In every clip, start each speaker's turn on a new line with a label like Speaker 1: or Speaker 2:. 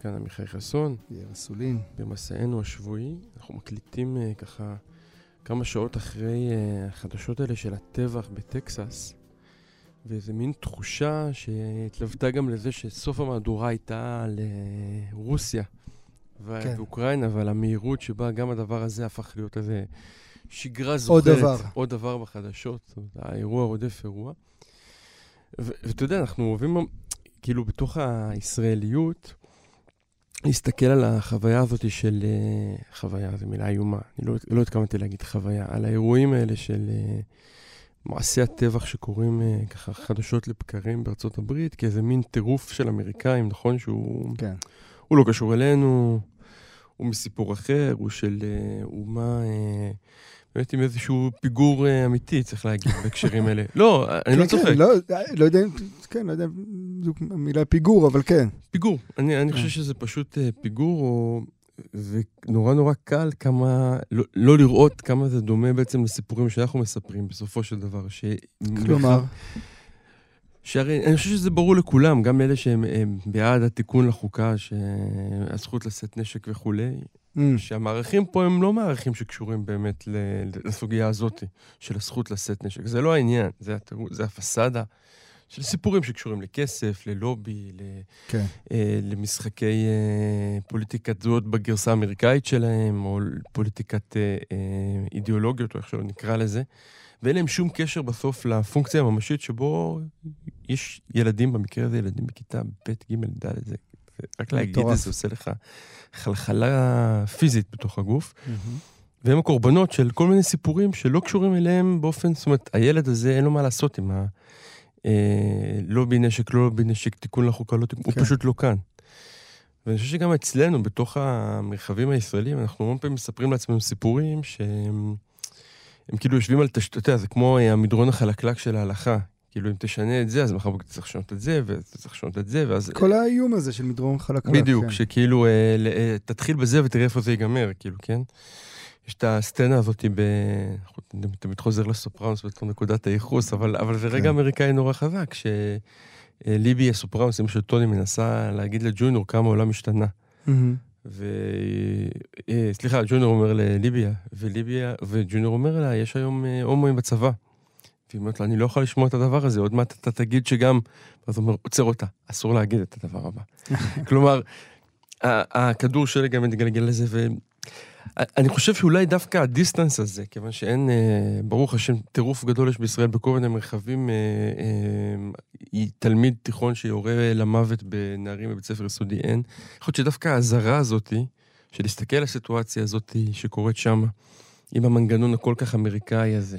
Speaker 1: כאן עמיחי חסון.
Speaker 2: יאיר אסולין.
Speaker 1: במסענו השבועי, אנחנו מקליטים uh, ככה כמה שעות אחרי uh, החדשות האלה של הטבח בטקסס, ואיזה מין תחושה שהתלוותה גם לזה שסוף המהדורה הייתה על uh, רוסיה
Speaker 2: כן.
Speaker 1: ואוקראינה, ועל המהירות שבה גם הדבר הזה הפך להיות איזה שגרה
Speaker 2: עוד
Speaker 1: זוכרת.
Speaker 2: דבר.
Speaker 1: עוד דבר בחדשות, זאת אומרת, האירוע רודף אירוע. ואתה יודע, אנחנו אוהבים, כאילו, בתוך הישראליות, להסתכל על החוויה הזאת של... אה, חוויה, זו מילה איומה, אני לא, לא התכוונתי להגיד חוויה, על האירועים האלה של אה, מעשי הטבח שקורים אה, ככה חדשות לבקרים בארצות הברית, כאיזה מין טירוף של אמריקאים, נכון? שהוא
Speaker 2: כן.
Speaker 1: הוא לא קשור אלינו, הוא מסיפור אחר, הוא של אומה... אה, באמת עם איזשהו פיגור אה, אמיתי, צריך להגיד, בהקשרים האלה. לא, אני לא
Speaker 2: כן,
Speaker 1: צוחק.
Speaker 2: כן, לא, לא יודע אם, כן, לא יודע אם בדיוק המילה פיגור, אבל כן.
Speaker 1: פיגור. אני,
Speaker 2: כן.
Speaker 1: חושב שזה פשוט אה, פיגור, או... ונורא נורא קל כמה, לא, לא לראות כמה זה דומה בעצם לסיפורים שאנחנו מספרים בסופו של דבר. ש...
Speaker 2: כלומר,
Speaker 1: שהרי אני חושב שזה ברור לכולם, גם לאלה שהם הם בעד התיקון לחוקה, שהזכות לשאת נשק וכולי,
Speaker 2: mm,
Speaker 1: שהמערכים פה הם לא מערכים שקשורים באמת לסוגיה הזאת של הזכות לשאת נשק. זה לא העניין, זה, זה הפסאדה של סיפורים שקשורים לכסף, ללובי, ל...
Speaker 2: כן.
Speaker 1: אה, למשחקי אה, פוליטיקת זהות בגרסה האמריקאית שלהם, או פוליטיקת אה, אה, אידיאולוגיות, או איך שלא נקרא לזה. ואין להם שום קשר בסוף לפונקציה הממשית שבו יש ילדים, במקרה הזה ילדים בכיתה ב', ג', ד', זה רק להגיד. את זה עושה לך חלחלה פיזית בתוך הגוף. והם הקורבנות של כל מיני סיפורים שלא קשורים אליהם באופן, זאת אומרת, הילד הזה אין לו מה לעשות עם ה... אה, לא בנשק, לא בנשק, תיקון לחוקה, לא תיקון, הוא
Speaker 2: כן.
Speaker 1: פשוט לא כאן. ואני חושב שגם אצלנו, בתוך המרחבים הישראלים, אנחנו המון פעמים מספרים לעצמנו סיפורים שהם הם כאילו יושבים על יודע, זה כמו אה, המדרון החלקלק של ההלכה. כאילו, אם תשנה את זה, אז מחר בבוקר צריך לשנות את זה, וצריך לשנות את זה, ואז...
Speaker 2: כל האיום הזה של מדרון חלקלק.
Speaker 1: בדיוק,
Speaker 2: כן.
Speaker 1: שכאילו, אה, אה, תתחיל בזה ותראה איפה זה ייגמר, כאילו, כן? יש את הסצנה הזאת ב... אני תמיד חוזר לסופרנוס בתור נקודת הייחוס, אבל, אבל זה רגע
Speaker 2: כן.
Speaker 1: אמריקאי נורא חזק, שליבי הסופרנוס, אמא של טוני, מנסה להגיד לג'וניור כמה העולם השתנה. ו... אה, סליחה, ג'וניור אומר לליביה, וליביה, וג'וניור אומר לה, יש היום אה, הומואים בצבא. והיא אומרת לה, אני לא יכול לשמוע את הדבר הזה, עוד מעט אתה תגיד שגם... ואז הוא אומר, עוצר אותה, אסור להגיד את הדבר הבא. כלומר, הכדור שלי גם מתגלגל לזה, ואני חושב שאולי דווקא הדיסטנס הזה, כיוון שאין, אה, ברוך השם, טירוף גדול יש בישראל בכל מיני מרחבים, אה, אה, תלמיד תיכון שיורה למוות בנערים בבית ספר יסודי אין. יכול להיות שדווקא האזהרה הזאתי, של להסתכל על הסיטואציה הזאתי שקורית שם, עם המנגנון הכל כך אמריקאי הזה,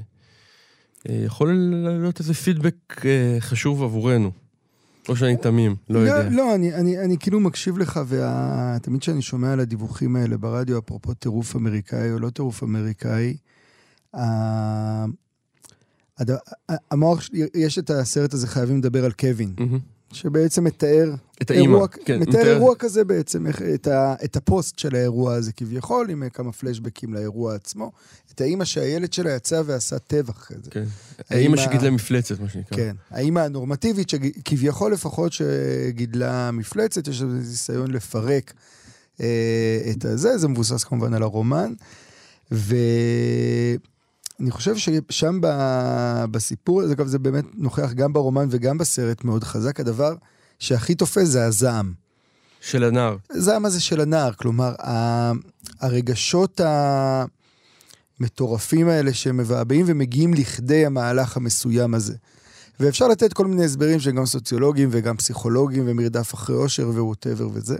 Speaker 1: יכול להיות איזה פידבק אה, חשוב עבורנו. או שאני תמים, לא יודע.
Speaker 2: לא, אני, אני, אני כאילו מקשיב לך, ותמיד כשאני שומע על הדיווחים האלה ברדיו, אפרופו טירוף אמריקאי או לא טירוף אמריקאי, המוח, יש את הסרט הזה, חייבים לדבר על קווין,
Speaker 1: מהמם.
Speaker 2: שבעצם מתאר
Speaker 1: את האימא, כן,
Speaker 2: מתאר אירוע כזה בעצם, את, ה, את הפוסט של האירוע הזה כביכול, עם כמה פלשבקים לאירוע עצמו. את האימא שהילד שלה יצא ועשה טבח כזה.
Speaker 1: כן. האימא שגידלה מפלצת, מה שנקרא.
Speaker 2: כן. האימא הנורמטיבית, שכביכול לפחות שגידלה מפלצת, יש איזה ניסיון לפרק אה, את הזה, זה מבוסס כמובן על הרומן. ואני חושב ששם ב- בסיפור אגב, זה באמת נוכח גם ברומן וגם בסרט מאוד חזק, הדבר שהכי תופס זה הזעם.
Speaker 1: של הנער.
Speaker 2: הזעם הזה של הנער, כלומר, ה- הרגשות המטורפים האלה שמבעבעים ומגיעים לכדי המהלך המסוים הזה. ואפשר לתת כל מיני הסברים שהם גם סוציולוגיים וגם פסיכולוגיים ומרדף אחרי אושר וווטאבר וזה.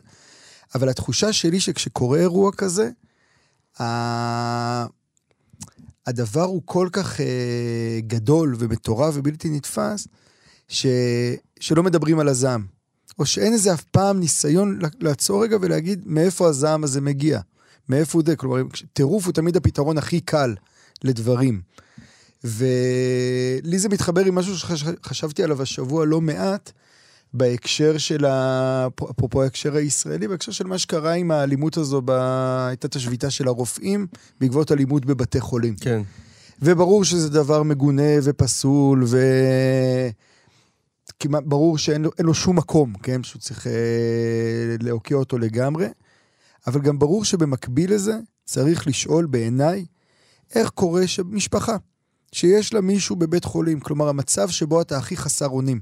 Speaker 2: אבל התחושה שלי שכשקורה אירוע כזה. הדבר הוא כל כך אה, גדול ומטורף ובלתי נתפס, ש... שלא מדברים על הזעם. או שאין איזה אף פעם ניסיון לעצור רגע ולהגיד מאיפה הזעם הזה מגיע, מאיפה הוא זה. כלומר, טירוף הוא תמיד הפתרון הכי קל לדברים. ולי זה מתחבר עם משהו שחשבתי עליו השבוע לא מעט, בהקשר של. אפרופו ההקשר הישראלי, בהקשר של מה שקרה עם האלימות הזו, ב... הייתה את השביתה של הרופאים בעקבות אלימות בבתי חולים.
Speaker 1: כן.
Speaker 2: וברור שזה דבר מגונה ופסול, ו... כמעט ברור שאין לו, לו שום מקום, כן? שהוא צריך אה, להוקיע אותו לגמרי. אבל גם ברור שבמקביל לזה צריך לשאול בעיניי איך קורה שמשפחה, שיש לה מישהו בבית חולים, כלומר המצב שבו אתה הכי חסר אונים,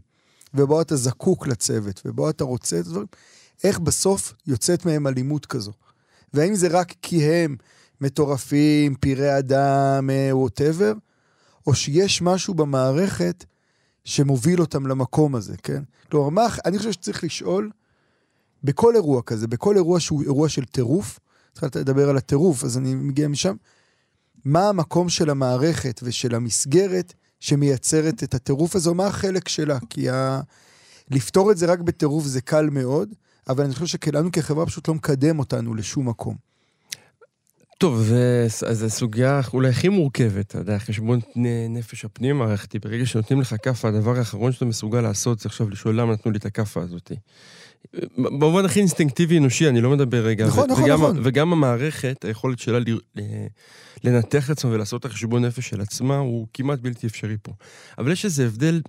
Speaker 2: ובו אתה זקוק לצוות, ובו אתה רוצה את הדברים, איך בסוף יוצאת מהם אלימות כזו. והאם זה רק כי הם מטורפים, פראי אדם, ווטאבר, או שיש משהו במערכת שמוביל אותם למקום הזה, כן? כלומר, מה, אני חושב שצריך לשאול, בכל אירוע כזה, בכל אירוע שהוא אירוע של טירוף, התחלת לדבר על הטירוף, אז אני מגיע משם, מה המקום של המערכת ושל המסגרת שמייצרת את הטירוף הזה, או מה החלק שלה? כי ה... לפתור את זה רק בטירוף זה קל מאוד, אבל אני חושב שכלנו כחברה פשוט לא מקדם אותנו לשום מקום.
Speaker 1: טוב, זו סוגיה אולי הכי מורכבת, אתה יודע, חשבון נפש הפנים-מערכתי, ברגע שנותנים לך כאפה, הדבר האחרון שאתה מסוגל לעשות זה עכשיו לשאול למה נתנו לי את הכאפה הזאת. במובן הכי אינסטינקטיבי אנושי, אני לא מדבר רגע.
Speaker 2: נכון, נכון,
Speaker 1: וגם,
Speaker 2: נכון.
Speaker 1: וגם המערכת, היכולת שלה לנתח את עצמה ולעשות את החשבון נפש של עצמה, הוא כמעט בלתי אפשרי פה. אבל יש איזה הבדל,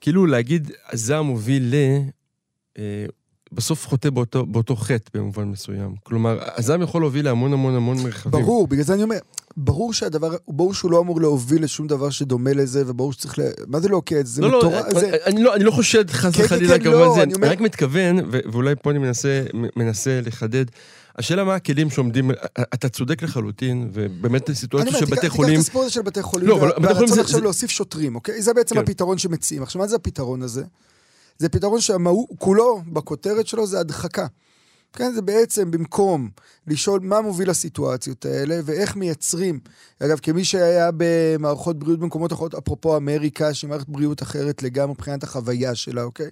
Speaker 1: כאילו להגיד, הזעם מוביל ל... אה, בסוף חוטא באותו, באותו חטא במובן מסוים. כלומר, הזעם יכול להוביל להמון המון המון מרחבים.
Speaker 2: ברור, בגלל זה אני אומר, ברור שהדבר, ברור שהוא לא אמור להוביל לשום דבר שדומה לזה, וברור שצריך ל... מה זה להוקיע את זה?
Speaker 1: לא,
Speaker 2: מטורף,
Speaker 1: לא,
Speaker 2: זה...
Speaker 1: אני לא, אני לא חושד חס
Speaker 2: כן,
Speaker 1: וחלילה
Speaker 2: כן,
Speaker 1: כמובן
Speaker 2: לא,
Speaker 1: זה,
Speaker 2: אני אומר-
Speaker 1: אני רק מתכוון, ו- ואולי פה אני מנסה, מנסה לחדד, השאלה מה הכלים שעומדים, אתה צודק לחלוטין, ובאמת
Speaker 2: אני
Speaker 1: סיטואציה
Speaker 2: אומר,
Speaker 1: של
Speaker 2: תיקח-
Speaker 1: בתי
Speaker 2: תיקח
Speaker 1: חולים,
Speaker 2: את הסיפור הזה של בתי חולים,
Speaker 1: לא, בתי חולים
Speaker 2: והרצון
Speaker 1: זה-
Speaker 2: עכשיו
Speaker 1: זה-
Speaker 2: להוסיף שוטרים, אוקיי? זה בעצם
Speaker 1: כן.
Speaker 2: הפתרון שמציעים. עכשיו, מה זה הפתרון הזה? זה פתרון שהמהות, כולו, בכותרת שלו, זה הדחקה. כן, זה בעצם במקום לשאול מה מוביל לסיטואציות האלה ואיך מייצרים. אגב, כמי שהיה במערכות בריאות במקומות אחרות, אפרופו אמריקה, שהיא מערכת בריאות אחרת לגמרי מבחינת החוויה שלה, אוקיי?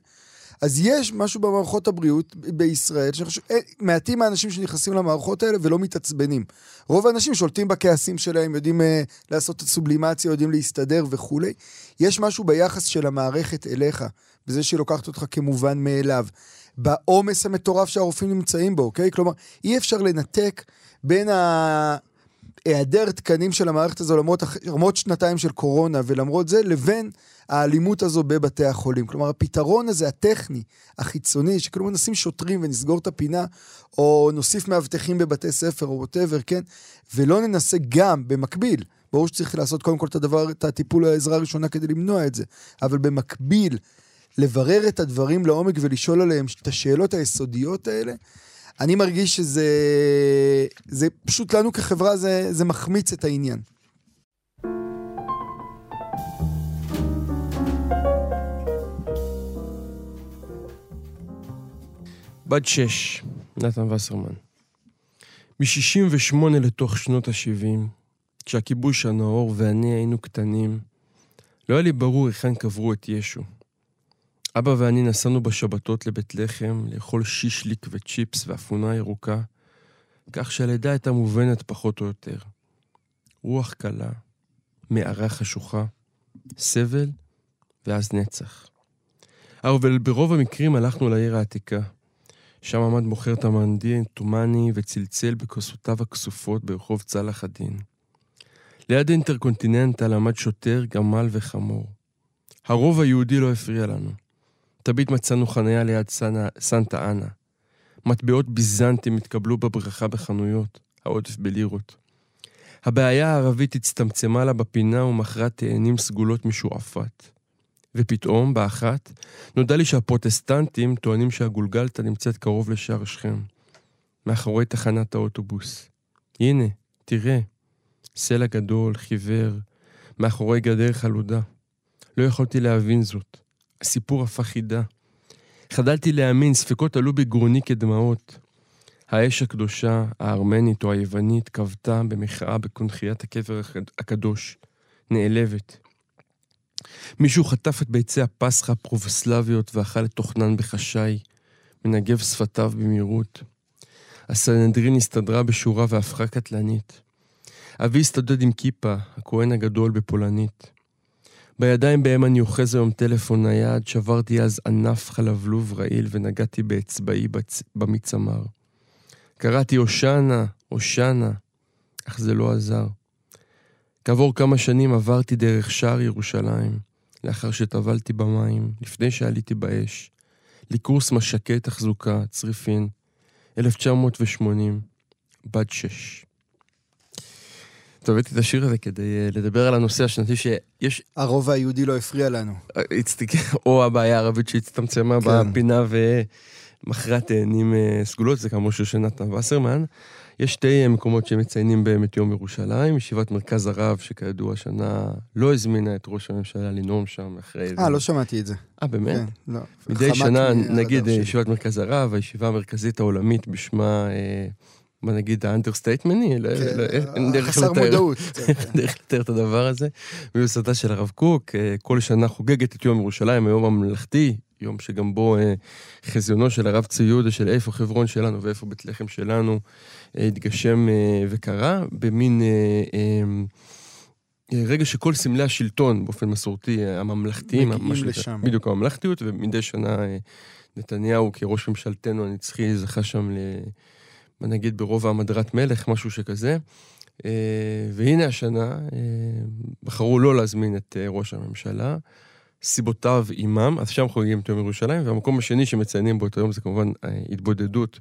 Speaker 2: אז יש משהו במערכות הבריאות בישראל, שאני חושב, אין- מעטים האנשים שנכנסים למערכות האלה ולא מתעצבנים. רוב האנשים שולטים בכעסים שלהם, יודעים uh, לעשות את הסובלימציה, יודעים להסתדר וכולי. יש משהו ביחס של המערכת אליך, בזה שהיא לוקחת אותך כמובן מאליו. בעומס המטורף שהרופאים נמצאים בו, אוקיי? כלומר, אי אפשר לנתק בין ה... היעדר תקנים של המערכת הזו למרות, למרות שנתיים של קורונה ולמרות זה, לבין האלימות הזו בבתי החולים. כלומר, הפתרון הזה, הטכני, החיצוני, שכאילו נשים שוטרים ונסגור את הפינה, או נוסיף מאבטחים בבתי ספר או ווטאבר, כן? ולא ננסה גם, במקביל, ברור שצריך לעשות קודם כל את הדבר, את הטיפול העזרה הראשונה כדי למנוע את זה, אבל במקביל, לברר את הדברים לעומק ולשאול עליהם את השאלות היסודיות האלה, אני מרגיש שזה זה פשוט לנו כחברה זה, זה מחמיץ את העניין.
Speaker 1: בת שש, נתן וסרמן. מ-68 לתוך שנות ה-70, כשהכיבוש הנאור ואני היינו קטנים, לא היה לי ברור היכן קברו את ישו. אבא ואני נסענו בשבתות לבית לחם לאכול שישליק וצ'יפס ואפונה ירוקה, כך שהלידה הייתה מובנת פחות או יותר. רוח קלה, מערה חשוכה, סבל ואז נצח. אבל ברוב המקרים הלכנו לעיר העתיקה. שם עמד מוכר תמנדי תומני וצלצל בכוסותיו הכסופות ברחוב צלאח א-דין. ליד האינטרקונטיננטל עמד שוטר, גמל וחמור. הרוב היהודי לא הפריע לנו. תמיד מצאנו חניה ליד סנה, סנטה אנה. מטבעות ביזנטים התקבלו בברכה בחנויות, העודף בלירות. הבעיה הערבית הצטמצמה לה בפינה ומכרה תאנים סגולות משועפת. ופתאום, באחת, נודע לי שהפרוטסטנטים טוענים שהגולגלתא נמצאת קרוב לשער שכם, מאחורי תחנת האוטובוס. הנה, תראה, סלע גדול, חיוור, מאחורי גדר חלודה. לא יכולתי להבין זאת. הסיפור הפך חידה. חדלתי להאמין, ספקות עלו בגרוני כדמעות. האש הקדושה, הארמנית או היוונית, כבתה במחאה בקונכיית הקבר הקדוש, נעלבת. מישהו חטף את ביצי הפסחא הפרובסלביות ואכל את תוכנן בחשאי, מנגב שפתיו במהירות. הסנהדרין הסתדרה בשורה והפכה קטלנית. אבי הסתודד עם כיפה, הכהן הגדול בפולנית. בידיים בהם אני אוחז היום טלפון נייד, שברתי אז ענף חלבלוב רעיל ונגעתי באצבעי בצ... במצמר. קראתי הושענה, הושענה, אך זה לא עזר. כעבור כמה שנים עברתי דרך שער ירושלים, לאחר שטבלתי במים, לפני שעליתי באש, לקורס משקי תחזוקה, צריפין, 1980, בת שש. טוב, הבאתי את השיר הזה כדי אה, לדבר על הנושא השנתי שיש...
Speaker 2: הרובע היהודי לא הפריע לנו.
Speaker 1: או הבעיה הערבית שהצטמצמה כן. בפינה ומכרה תאנים אה, סגולות, זה כאמור של נתן וסרמן. יש שתי מקומות שמציינים בהם את יום ירושלים, ישיבת מרכז הרב, שכידוע השנה לא הזמינה את ראש הממשלה לנאום שם אחרי...
Speaker 2: אה, לא שמעתי את זה.
Speaker 1: אה, באמת? כן, לא. מדי שנה, נגיד ישיבת מרכז הרב, הישיבה המרכזית העולמית בשמה... בוא נגיד האנדרסטייטמני,
Speaker 2: כן, חסר מודעות.
Speaker 1: דרך לתאר את הדבר הזה. מיוסדה של הרב קוק, אה, כל שנה חוגגת את יום ירושלים, היום הממלכתי, יום שגם בו אה, חזיונו של הרב צבי יהודה, של איפה חברון שלנו ואיפה בית לחם שלנו, אה, התגשם וקרה, במין רגע שכל סמלי השלטון, באופן מסורתי, הממלכתיים,
Speaker 2: מגיעים לשם.
Speaker 1: בדיוק, הממלכתיות, ומדי שנה נתניהו כראש ממשלתנו הנצחי זכה שם ל... נגיד ברובע המדרת מלך, משהו שכזה. אה, והנה השנה, אה, בחרו לא להזמין את אה, ראש הממשלה. סיבותיו עימם, אז שם חוגגים את יום ירושלים, והמקום השני שמציינים בו את היום זה כמובן התבודדות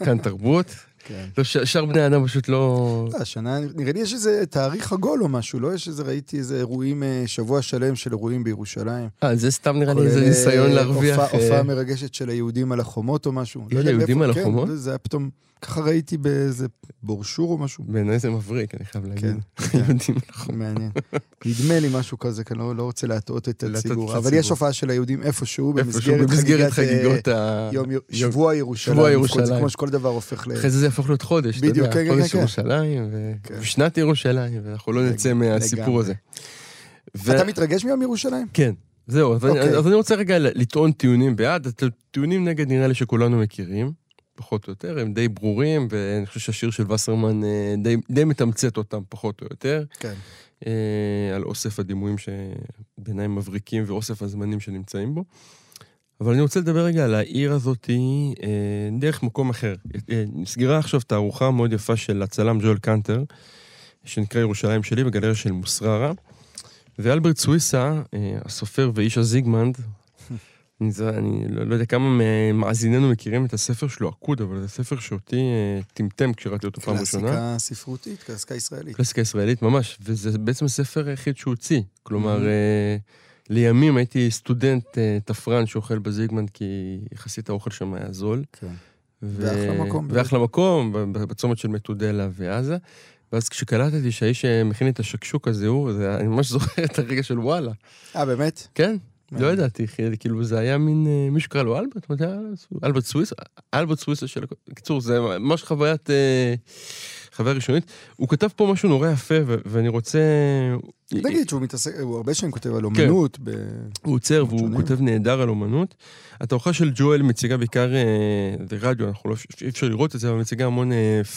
Speaker 1: בכאן תרבות. כן. לא, שאר בני האדם פשוט לא...
Speaker 2: השנה, נראה לי יש איזה תאריך עגול או משהו, לא? יש איזה, ראיתי איזה אירועים, שבוע שלם של אירועים בירושלים.
Speaker 1: אה, זה סתם נראה לי איזה ניסיון להרוויח...
Speaker 2: הופעה מרגשת של היהודים על החומות או משהו.
Speaker 1: יש היהודים על כן, החומות?
Speaker 2: זה היה פתאום... ככה ראיתי באיזה בורשור או משהו.
Speaker 1: בעיניי זה מבריק, אני חייב להגיד. כן,
Speaker 2: יהודים נכון. מעניין. נדמה לי משהו כזה, כי אני לא, לא רוצה להטעות את הציבור. אבל יש הופעה של היהודים איפשהו, במסגרת חגיגות ה... שבוע ירושלים. שבוע ירושלים. כמו שכל דבר הופך ל...
Speaker 1: אחרי זה זה יהפוך להיות חודש,
Speaker 2: בדיוק, כן, כן, כן.
Speaker 1: חודש ירושלים, ושנת ירושלים, ואנחנו לא נצא מהסיפור הזה.
Speaker 2: אתה מתרגש מיום ירושלים?
Speaker 1: כן. זהו, אז אני רוצה רגע לטעון טיעונים בעד, טיעונים נגד נראה לי שכולנו מכירים. פחות או יותר, הם די ברורים, ואני חושב שהשיר של וסרמן אה, די, די מתמצת אותם פחות או יותר.
Speaker 2: כן.
Speaker 1: אה, על אוסף הדימויים שבעיניי מבריקים ואוסף הזמנים שנמצאים בו. אבל אני רוצה לדבר רגע על העיר הזאת אה, דרך מקום אחר. אה, נסגרה עכשיו תערוכה מאוד יפה של הצלם ג'ואל קנטר, שנקרא ירושלים שלי, בגלריה של מוסררה. ואלברט סוויסה, אה, הסופר ואיש הזיגמנד, אני, זה, אני לא, לא יודע כמה מאזיננו מכירים את הספר שלו, עקוד, אבל זה ספר שאותי אה, טמטם כשראיתי אותו פעם ראשונה.
Speaker 2: קלאסיקה ספרותית, קלאסיקה ישראלית.
Speaker 1: קלאסיקה ישראלית, ממש, וזה בעצם הספר היחיד שהוא הוציא. כלומר, mm-hmm. אה, לימים הייתי סטודנט אה, תפרן שאוכל בזיגמן, כי יחסית האוכל שם היה זול.
Speaker 2: כן. ו... ואחלה מקום.
Speaker 1: ואחלה מקום, בצומת של מטודלה ועזה. ואז כשקלטתי שהאיש שמכין את השקשוק הזה הוא, אני ממש זוכר את הרגע של וואלה.
Speaker 2: אה, באמת?
Speaker 1: כן. לא ידעתי, כאילו זה היה מין, אה, מישהו קרא לו אלברט, מה זה אלברט סוויס, אלברט סוויס של... בקיצור, זה ממש חוויית, אה, חוויה ראשונית. הוא כתב פה משהו נורא יפה, ואני רוצה...
Speaker 2: תגיד שהוא מתעסק, הוא הרבה שנים כותב על אומנות. כן.
Speaker 1: הוא עוצר והוא כותב נהדר על אומנות. התערוכה של ג'ואל מציגה בעיקר, זה אה, רדיו, אנחנו לא, אי אפשר לראות את זה, אבל מציגה המון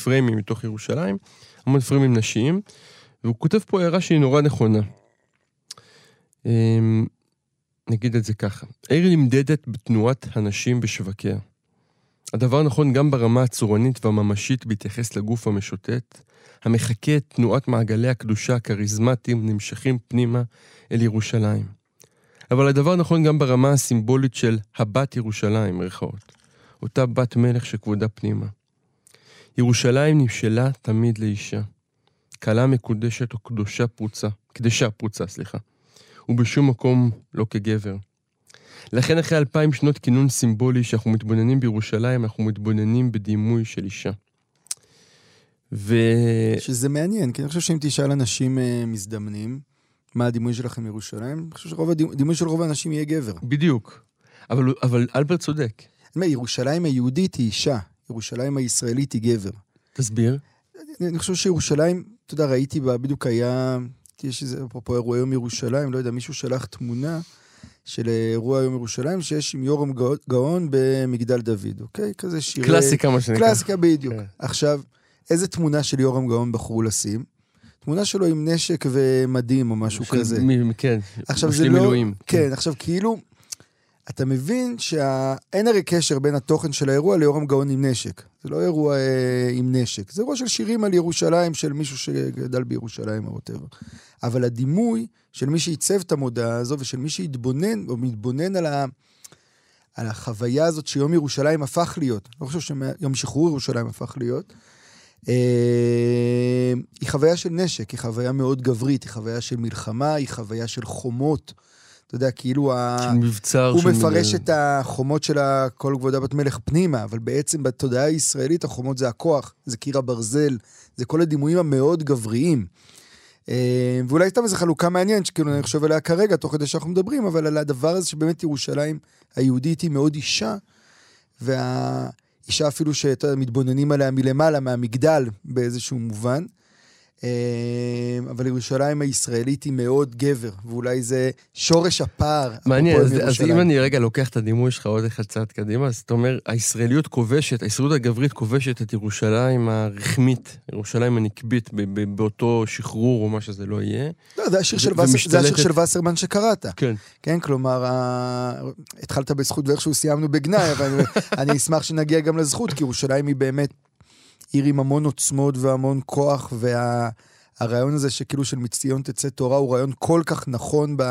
Speaker 1: פריימים מתוך ירושלים, המון פריימים נשיים, והוא כותב פה הערה שהיא נורא נכונה. נגיד את זה ככה, העיר נמדדת בתנועת הנשים בשווקיה. הדבר נכון גם ברמה הצורנית והממשית בהתייחס לגוף המשוטט, המחקה את תנועת מעגלי הקדושה הכריזמטיים נמשכים פנימה אל ירושלים. אבל הדבר נכון גם ברמה הסימבולית של הבת ירושלים, מירכאות. אותה בת מלך שכבודה פנימה. ירושלים נמשלה תמיד לאישה. כלה מקודשת או קדושה פרוצה, קדשה פרוצה, סליחה. ובשום מקום לא כגבר. לכן אחרי אלפיים שנות כינון סימבולי שאנחנו מתבוננים בירושלים, אנחנו מתבוננים בדימוי של אישה.
Speaker 2: ו... שזה מעניין, כי אני חושב שאם תשאל אנשים uh, מזדמנים, מה הדימוי שלכם מירושלים? אני חושב שרוב הדימוי של רוב האנשים יהיה גבר.
Speaker 1: בדיוק. אבל, אבל אלברט צודק.
Speaker 2: אני אומר, ירושלים היהודית היא אישה, ירושלים הישראלית היא גבר.
Speaker 1: תסביר.
Speaker 2: אני, אני חושב שירושלים, אתה יודע, ראיתי בה, בדיוק היה, יש איזה, אפרופו אירוע יום ירושלים, לא יודע, מישהו שלח תמונה של אירוע יום ירושלים, שיש עם יורם גאון במגדל דוד, אוקיי? כזה שירי...
Speaker 1: קלאסיקה, מה שנקרא.
Speaker 2: קלאסיקה בדיוק.
Speaker 1: כן.
Speaker 2: עכשיו, איזה תמונה של יורם גאון בחרו לשים? תמונה שלו עם נשק ומדים או משהו
Speaker 1: של
Speaker 2: כזה.
Speaker 1: מי- כן,
Speaker 2: עכשיו זה לא...
Speaker 1: מילואים.
Speaker 2: כן, עכשיו כאילו, אתה מבין שאין הרי קשר בין התוכן של האירוע ליורם גאון עם נשק. זה לא אירוע אה, עם נשק, זה אירוע של שירים על ירושלים, של מישהו שגדל בירושלים או ווטאבר. אבל הדימוי של מי שעיצב את המודעה הזו ושל מי שהתבונן או מתבונן על, ה, על החוויה הזאת שיום ירושלים הפך להיות, לא חושב שיום שחרור ירושלים הפך להיות, אה, היא חוויה של נשק, היא חוויה מאוד גברית, היא חוויה של מלחמה, היא חוויה של חומות. אתה יודע, כאילו ה...
Speaker 1: של מבצר.
Speaker 2: הוא
Speaker 1: של
Speaker 2: מפרש
Speaker 1: מיל-
Speaker 2: את החומות של כל כבודה בת מלך פנימה, אבל בעצם בתודעה הישראלית החומות זה הכוח, זה קיר הברזל, זה כל הדימויים המאוד גבריים. אה, ואולי סתם איזו חלוקה מעניינת, שכאילו אני חושב עליה כרגע, תוך כדי שאנחנו מדברים, אבל על הדבר הזה שבאמת ירושלים היהודית היא מאוד אישה, והאישה אפילו שאתה יודע, מתבוננים עליה מלמעלה, מהמגדל, באיזשהו מובן. אה, אבל ירושלים הישראלית היא מאוד גבר, ואולי זה שורש הפער.
Speaker 1: מעניין, אז, אז. אם אני רגע לוקח את הדימוי שלך עוד אחד צעד קדימה, אז אתה אומר, הישראליות כובשת, הישראליות הגברית כובשת את ירושלים הרחמית, ירושלים הנקבית, ב- ב- באותו שחרור או מה שזה לא יהיה.
Speaker 2: לא, זה השיר
Speaker 1: ו-
Speaker 2: של וסר- זה השיר
Speaker 1: ומשתלטת-
Speaker 2: של וסרמן שקראת.
Speaker 1: כן.
Speaker 2: כן, כלומר, ה... התחלת בזכות ואיכשהו סיימנו בגנאי, אבל אני אשמח שנגיע גם לזכות, כי ירושלים היא באמת עיר עם המון עוצמות והמון כוח, והרעיון הזה שכאילו של מציון תצא תורה הוא רעיון כל כך נכון ב...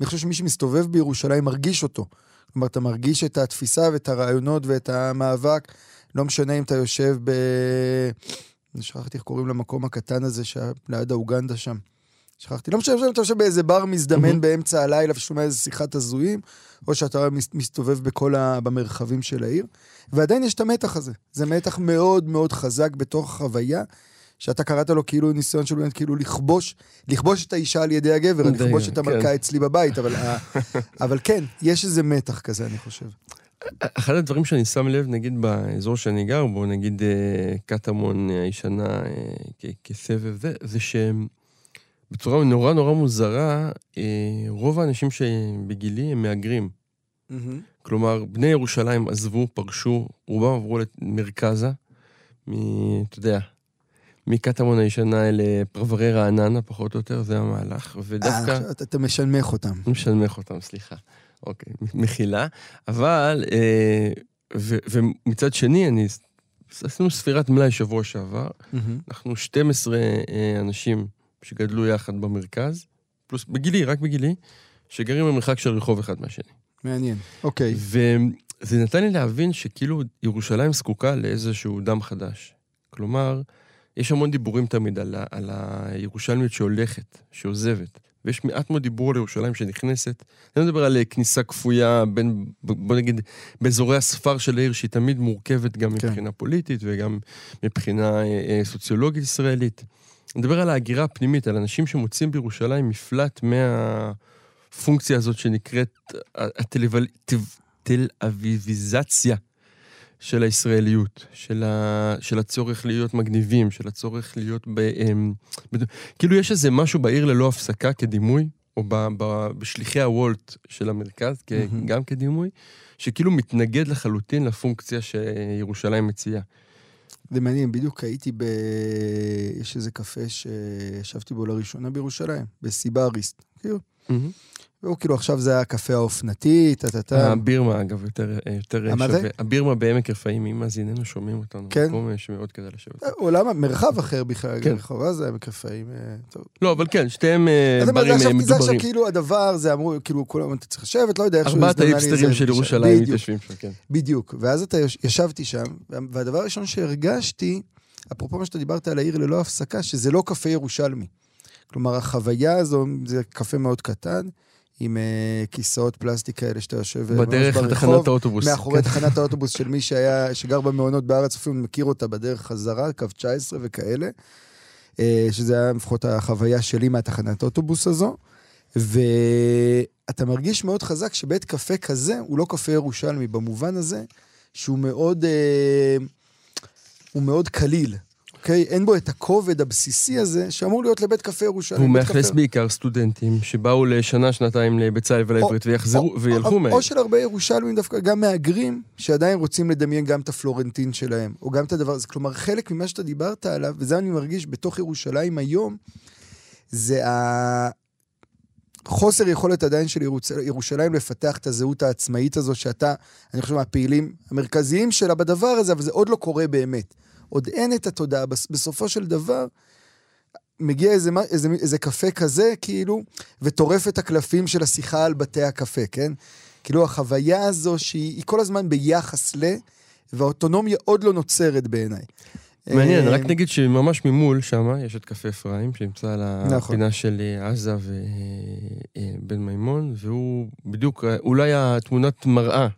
Speaker 2: אני חושב שמי שמסתובב בירושלים מרגיש אותו. כלומר, אתה מרגיש את התפיסה ואת הרעיונות ואת המאבק, לא משנה אם אתה יושב ב... אני שכחתי איך קוראים למקום הקטן הזה שליד האוגנדה שם. שכחתי. לא משנה אם אתה יושב באיזה בר מזדמן
Speaker 1: מהמם.
Speaker 2: באמצע הלילה ושומע איזה שיחת הזויים, או שאתה מס- מסתובב בכל ה... במרחבים של העיר. ועדיין יש את המתח הזה. זה מתח מאוד מאוד חזק בתוך החוויה, שאתה קראת לו כאילו ניסיון של באמת כאילו לכבוש, לכבוש את האישה על ידי הגבר,
Speaker 1: די,
Speaker 2: לכבוש את המלכה
Speaker 1: כן.
Speaker 2: אצלי בבית, אבל, ה- אבל כן, יש איזה מתח כזה, אני חושב.
Speaker 1: אחד הדברים שאני שם לב, נגיד באזור שאני גר בו, נגיד אה, קטמון אה, הישנה אה, כסבב זה, זה שבצורה נורא נורא מוזרה, אה, רוב האנשים שבגילי הם מהגרים. כלומר, בני ירושלים עזבו, פרשו, רובם עברו למרכזה, מ... אתה יודע, מקטמון הישנה אל אה, פרברי רעננה, פחות או יותר, זה המהלך. ודווקא...
Speaker 2: אה, אתה, משנמך אותם.
Speaker 1: אני משנמך אותם, סליחה. אוקיי, מחילה. אבל, אה, ו, ומצד שני, אני... עשינו ספירת מלאי שבוע שעבר. אנחנו 12 אה, אנשים שגדלו יחד במרכז, פלוס בגילי, רק בגילי, שגרים במרחק של רחוב אחד מהשני.
Speaker 2: מעניין. אוקיי.
Speaker 1: וזה נתן לי להבין שכאילו ירושלים זקוקה לאיזשהו דם חדש. כלומר, יש המון דיבורים תמיד על, ה- על הירושלמיות שהולכת, שעוזבת. ויש מעט מאוד דיבור על ירושלים שנכנסת. אני לא מדבר על אה, כניסה כפויה בין, בוא נגיד, באזורי הספר של העיר, שהיא תמיד מורכבת גם
Speaker 2: כן.
Speaker 1: מבחינה פוליטית וגם מבחינה אה, אה, סוציולוגית ישראלית. אני מדבר על ההגירה הפנימית, על אנשים שמוצאים בירושלים מפלט מהפונקציה הזאת שנקראת התל- תל- תל אביביזציה של הישראליות, של, ה, של הצורך להיות מגניבים, של הצורך להיות ב... אמ, בד... כאילו יש איזה משהו בעיר ללא הפסקה כדימוי, או ב, ב, בשליחי הוולט של המרכז,
Speaker 2: מהמם.
Speaker 1: גם כדימוי, שכאילו מתנגד לחלוטין לפונקציה שירושלים מציעה.
Speaker 2: זה מעניין, בדיוק הייתי ב... יש איזה קפה שישבתי בו לראשונה בירושלים, בסיבריסט. כאילו, והוא כאילו עכשיו זה הקפה האופנתי, טה-טה-טה.
Speaker 1: הבירמה, אגב, יותר, יותר
Speaker 2: אה, מה זה?
Speaker 1: שווה. הבירמה בעמק רפאים, אם מאזיננו שומעים אותנו.
Speaker 2: כן.
Speaker 1: מקום שמאוד כדאי לשבת.
Speaker 2: עולם, מרחב אחר בכלל,
Speaker 1: כן.
Speaker 2: רחוב עזה, עמק רפאים. אה.
Speaker 1: לא, אבל כן, שתיהם אה,
Speaker 2: אז
Speaker 1: ברים
Speaker 2: זה
Speaker 1: אה,
Speaker 2: עכשיו, זה עכשיו
Speaker 1: מדוברים.
Speaker 2: כאילו הדבר, זה אמרו, כאילו כולם, אתה צריך לשבת, לא יודע, איכשהו
Speaker 1: ארבעת
Speaker 2: הזדמנה לי
Speaker 1: האיפסטרים
Speaker 2: איזה
Speaker 1: של. ירושלים מתיישבים שם, כן.
Speaker 2: בדיוק. ואז אתה ישבתי שם, והדבר הראשון שהרגשתי, אפרופו מה שאתה דיברת על העיר ללא הפסקה, שזה לא קפה ירושלמי. כלומר, החוויה הזו, זה קפה מאוד קטן, עם uh, כיסאות פלסטיק כאלה שאתה יושב אה,
Speaker 1: בדרך לתחנת האוטובוס.
Speaker 2: מאחורי
Speaker 1: כן.
Speaker 2: תחנת האוטובוס של מי שהיה, שגר במעונות בארץ, אפילו מכיר אותה בדרך חזרה, קו 19 וכאלה, אה, שזה היה לפחות החוויה שלי מהתחנת האוטובוס הזו. ואתה מרגיש מאוד חזק שבית קפה כזה הוא לא קפה ירושלמי, במובן הזה שהוא מאוד, אה, הוא מאוד קליל. אוקיי? אין בו את הכובד הבסיסי הזה שאמור להיות לבית קפה ירושלים.
Speaker 1: הוא מאכלס בעיקר סטודנטים שבאו לשנה, שנתיים לבצלאל ולעברית ויחזרו,
Speaker 2: או-
Speaker 1: וילכו מהם.
Speaker 2: או של הרבה ירושלמים דווקא, גם מהגרים, שעדיין רוצים לדמיין גם את הפלורנטין שלהם, או גם את הדבר הזה. כלומר, חלק ממה שאתה דיברת עליו, וזה אני מרגיש בתוך ירושלים היום, זה החוסר יכולת עדיין של ירושלים לפתח את הזהות העצמאית הזו, שאתה, אני חושב, מהפעילים המרכזיים שלה בדבר הזה, אבל זה עוד לא קורה באמת. עוד אין את התודעה. בס- בסופו של דבר, מגיע איזה, איזה, איזה קפה כזה, כאילו, וטורף את הקלפים של השיחה על בתי הקפה, כן? כאילו, החוויה הזו שהיא היא כל הזמן ביחס ל... והאוטונומיה עוד לא נוצרת בעיניי.
Speaker 1: מעניין,
Speaker 2: אה,
Speaker 1: רק נגיד שממש ממול שם יש את קפה אפרים, שנמצא על
Speaker 2: נכון.
Speaker 1: הפינה של אה, עזה ובן מימון, והוא בדיוק, אה, אולי התמונת מראה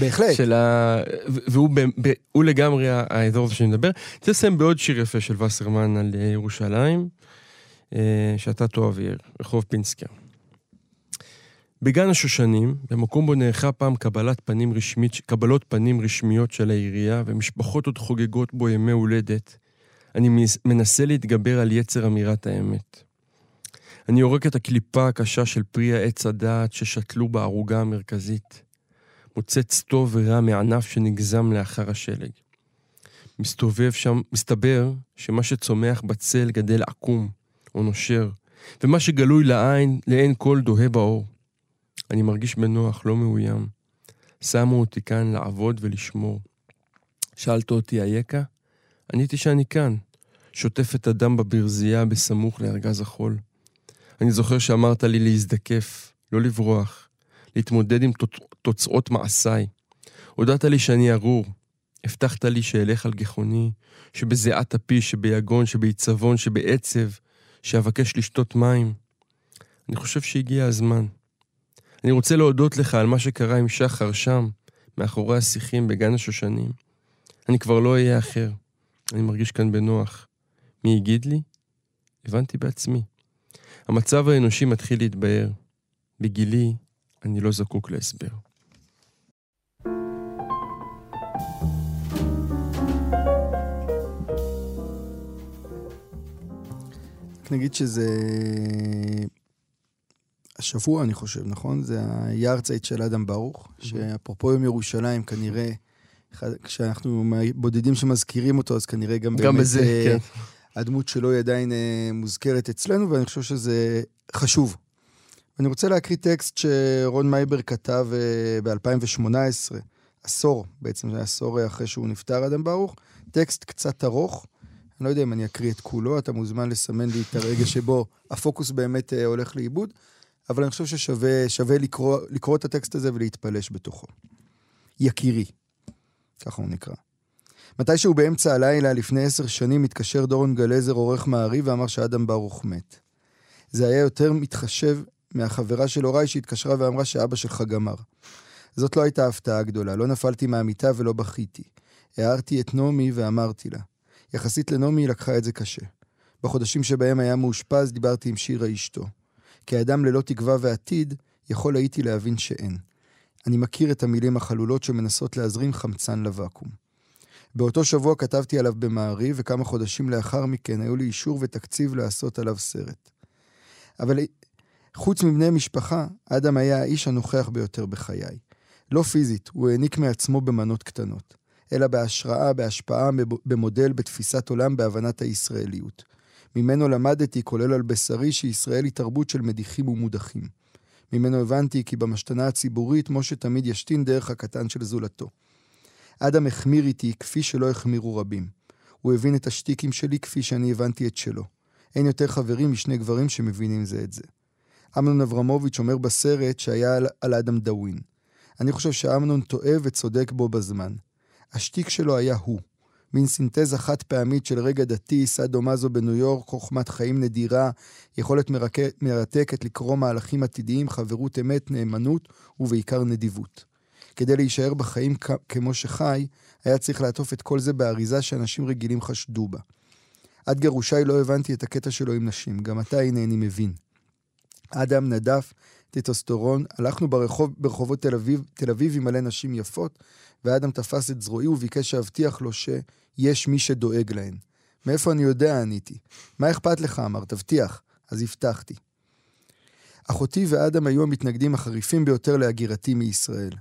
Speaker 2: בהחלט.
Speaker 1: של ה... והוא ב- ב- הוא לגמרי האזור הזה שאני מדבר. רוצה לסיים בעוד שיר יפה של וסרמן על אה, ירושלים, אה, שאתה תאהב רחוב פינסקר. בגן השושנים, במקום בו נערכה פעם קבלת פנים רשמית, קבלות פנים רשמיות של העירייה, ומשפחות עוד חוגגות בו ימי הולדת, אני מנס- מנסה להתגבר על יצר אמירת האמת. אני יורק את הקליפה הקשה של פרי העץ הדעת ששתלו בערוגה המרכזית. מוצץ טוב ורע מענף שנגזם לאחר השלג. מסתובב שם, מסתבר שמה שצומח בצל גדל עקום או נושר, ומה שגלוי לעין, לעין כל דוהה באור. אני מרגיש בנוח, לא מאוים. שמו אותי כאן לעבוד ולשמור. שאלת אותי, אייכה? עניתי שאני כאן, שוטף את הדם בברזייה בסמוך לארגז החול. אני זוכר שאמרת לי להזדקף, לא לברוח, להתמודד עם תוצ- תוצאות מעשיי. הודעת לי שאני ארור. הבטחת לי שאלך על גיחוני, שבזיעת אפי, שביגון, שבעיצבון, שבעצב, שאבקש לשתות מים. אני חושב שהגיע הזמן. אני רוצה להודות לך על מה שקרה עם שחר שם, מאחורי השיחים בגן השושנים. אני כבר לא אהיה אחר. אני מרגיש כאן בנוח. מי הגיד לי? הבנתי בעצמי. המצב האנושי מתחיל להתבהר. בגילי, אני לא זקוק להסבר.
Speaker 2: רק נגיד שזה... השבוע, אני חושב, נכון? זה היארצייט של אדם ברוך, שאפרופו יום ירושלים, כנראה, כשאנחנו בודדים שמזכירים אותו, אז כנראה גם,
Speaker 1: גם
Speaker 2: באמת,
Speaker 1: בזה,
Speaker 2: אה,
Speaker 1: כן.
Speaker 2: הדמות שלו היא עדיין אה, מוזכרת אצלנו, ואני חושב שזה חשוב. אני רוצה להקריא טקסט שרון מייבר כתב אה, ב-2018, עשור, בעצם זה עשור אחרי שהוא נפטר, אדם ברוך, טקסט קצת ארוך. אני לא יודע אם אני אקריא את כולו, אתה מוזמן לסמן לי את הרגע שבו הפוקוס באמת הולך לאיבוד, אבל אני חושב ששווה שווה לקרוא, לקרוא את הטקסט הזה ולהתפלש בתוכו. יקירי, ככה הוא נקרא. מתישהו באמצע הלילה, לפני עשר שנים, התקשר דורון גלזר, עורך מעריב, ואמר שאדם ברוך מת. זה היה יותר מתחשב מהחברה של הוריי שהתקשרה ואמרה שאבא שלך גמר. זאת לא הייתה הפתעה גדולה, לא נפלתי מהמיטה ולא בכיתי. הערתי את נעמי ואמרתי לה. יחסית לנעמי היא לקחה את זה קשה. בחודשים שבהם היה מאושפז דיברתי עם שירה אשתו. כאדם ללא תקווה ועתיד, יכול הייתי להבין שאין. אני מכיר את המילים החלולות שמנסות להזרים חמצן לוואקום. באותו שבוע כתבתי עליו במעריב, וכמה חודשים לאחר מכן היו לי אישור ותקציב לעשות עליו סרט. אבל חוץ מבני משפחה, אדם היה האיש הנוכח ביותר בחיי. לא פיזית, הוא העניק מעצמו במנות קטנות, אלא בהשראה, בהשפעה, במודל, בתפיסת עולם, בהבנת הישראליות. ממנו למדתי, כולל על בשרי, שישראל היא תרבות של מדיחים ומודחים. ממנו הבנתי כי במשתנה הציבורית, משה תמיד ישתין דרך הקטן של זולתו. אדם החמיר איתי כפי שלא החמירו רבים. הוא הבין את השטיקים שלי כפי שאני הבנתי את שלו. אין יותר חברים משני גברים שמבינים זה את זה. אמנון אברמוביץ' אומר בסרט שהיה על, על אדם דאווין. אני חושב שאמנון טועה וצודק בו בזמן. השטיק שלו היה הוא. מין סינתזה חד פעמית של רגע דתי, סאדו מאזו בניו יורק, חוכמת חיים נדירה, יכולת מרק... מרתקת לקרוא מהלכים עתידיים, חברות אמת, נאמנות ובעיקר נדיבות. כדי להישאר בחיים. כמו שחי, היה צריך לעטוף את כל זה באריזה שאנשים רגילים חשדו בה. עד גירושיי לא הבנתי את הקטע שלו עם נשים, גם עתה הנה אני מבין. אדם נדף, טטוסטרון, הלכנו ברחוב, ברחובות תל אביב, תל אביב עם מלא נשים יפות, ואדם תפס את זרועי וביקש שאבטיח לו שיש מי שדואג להן. מאיפה אני יודע? עניתי. מה אכפת לך? אמר, תבטיח. אז הבטחתי. אחותי ואדם היו המתנגדים החריפים ביותר להגירתי מישראל.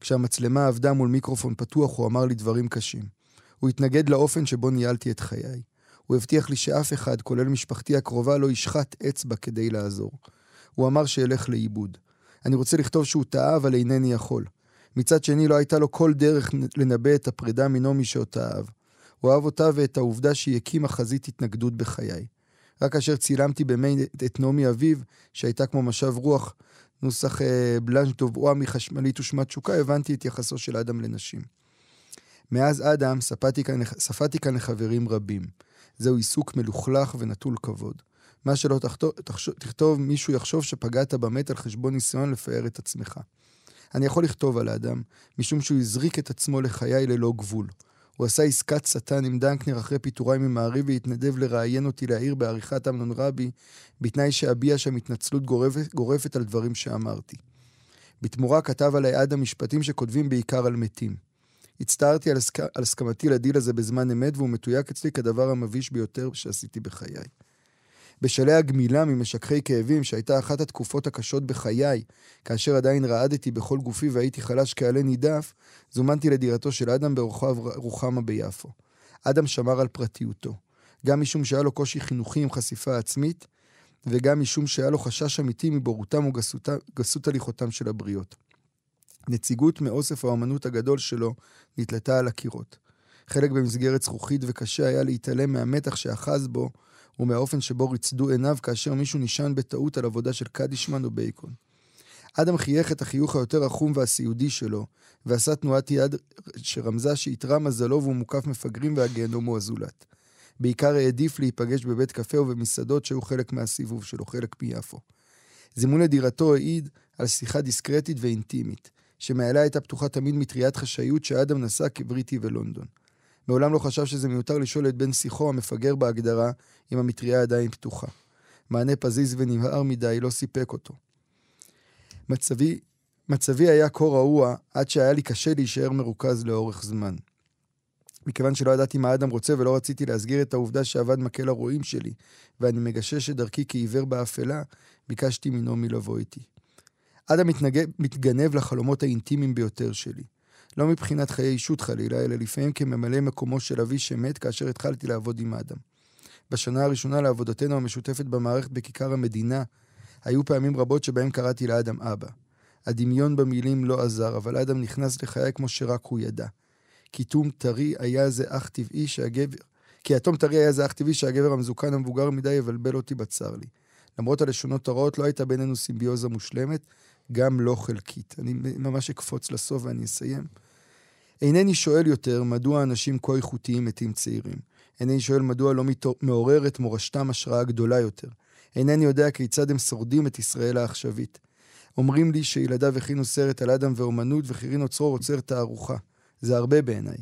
Speaker 2: כשהמצלמה עבדה מול מיקרופון פתוח, הוא אמר לי דברים קשים. הוא התנגד לאופן שבו ניהלתי את חיי. הוא הבטיח לי שאף אחד, כולל משפחתי הקרובה, לא ישחט אצבע כדי לעזור. הוא אמר שאלך לאיבוד. אני רוצה לכתוב שהוא טעה, אבל אינני יכול. מצד שני, לא הייתה לו כל דרך לנבא את הפרידה מנעמי שאותה אהב. הוא אהב אותה ואת העובדה שהיא הקימה חזית התנגדות בחיי. רק כאשר צילמתי במי את נעמי אביו, שהייתה כמו משב רוח, נוסח אה, בלאנש דובואה מחשמלית ושמת תשוקה, הבנתי את יחסו של אדם לנשים. מאז אדם ספדתי כאן, כאן לחברים רבים. זהו עיסוק מלוכלך ונטול כבוד. מה שלא תכתוב, תכתוב, מישהו יחשוב שפגעת במת על חשבון ניסיון לפאר את עצמך. אני יכול לכתוב על האדם, משום שהוא הזריק את עצמו לחיי ללא גבול. הוא עשה עסקת שטן עם דנקנר אחרי פיטוריי ממעריב והתנדב לראיין אותי לעיר בעריכת אמנון רבי, בתנאי שאביע שם התנצלות גורפת, גורפת על דברים שאמרתי. בתמורה כתב עליי עד המשפטים שכותבים בעיקר על מתים. הצטערתי על, הסכ... על הסכמתי לדיל הזה בזמן אמת, והוא מתויק אצלי כדבר המביש ביותר שעשיתי בחיי. בשלהי הגמילה ממשככי כאבים, שהייתה אחת התקופות הקשות בחיי, כאשר עדיין רעדתי בכל גופי והייתי חלש כעלה נידף, זומנתי לדירתו של אדם ברוחב רוחמה ביפו. אדם שמר על פרטיותו, גם משום שהיה לו קושי חינוכי עם חשיפה עצמית, וגם משום שהיה לו חשש אמיתי מבורותם וגסות הליכותם של הבריות. נציגות מאוסף האמנות הגדול שלו נתלתה על הקירות. חלק במסגרת זכוכית וקשה היה להתעלם מהמתח שאחז בו ומהאופן שבו ריצדו עיניו כאשר מישהו נשען בטעות על עבודה של קדישמן או בייקון. אדם חייך את החיוך היותר רחום והסיעודי שלו, ועשה תנועת יד שרמזה שאיתרע מזלו והוא מוקף מפגרים והגיהנום הוא הזולת. בעיקר העדיף להיפגש בבית קפה ובמסעדות שהיו חלק מהסיבוב שלו, חלק מיפו. זימון לדירתו העיד על שיחה דיסקרטית ואינטימית, שמעלה הייתה פתוחה תמיד מטריית חשאיות שאדם נשא כבריטי ולונדון. מעולם לא חשב שזה מיותר לשאול את בן שיחו המפגר בהגדרה אם המטריה עדיין פתוחה. מענה פזיז ונבהר מדי לא סיפק אותו. מצבי, מצבי היה כה רעוע עד שהיה לי קשה להישאר מרוכז לאורך זמן. מכיוון שלא ידעתי מה אדם רוצה ולא רציתי להסגיר את העובדה שאבד מקל הרועים שלי, ואני מגשש את דרכי כעיוור באפלה, ביקשתי מנעמי לבוא איתי. אדם מתנגב, מתגנב לחלומות האינטימיים ביותר שלי. לא מבחינת חיי אישות חלילה, אלא לפעמים כממלא מקומו של אבי שמת כאשר התחלתי לעבוד עם אדם. בשנה הראשונה לעבודתנו המשותפת במערכת בכיכר המדינה, היו פעמים רבות שבהם קראתי לאדם אבא. הדמיון במילים לא עזר, אבל אדם נכנס לחיי כמו שרק הוא ידע. קיטום טרי היה זה אך טבעי שהגבר... כי אטום טרי היה זה אך טבעי שהגבר המזוקן המבוגר מדי יבלבל אותי בצר לי. למרות הלשונות הרעות, לא הייתה בינינו סימביוזה מושלמת, גם לא חלקית. אני ממש אקפוץ לסוף ואני אסיים. אינני שואל יותר מדוע אנשים כה איכותיים מתים צעירים. אינני שואל מדוע לא מעורר את מורשתם השראה גדולה יותר. אינני יודע כיצד הם שורדים את ישראל העכשווית. אומרים לי שילדיו הכינו סרט על אדם ואומנות וחירינו צרור עוצר תערוכה. זה הרבה בעיניי.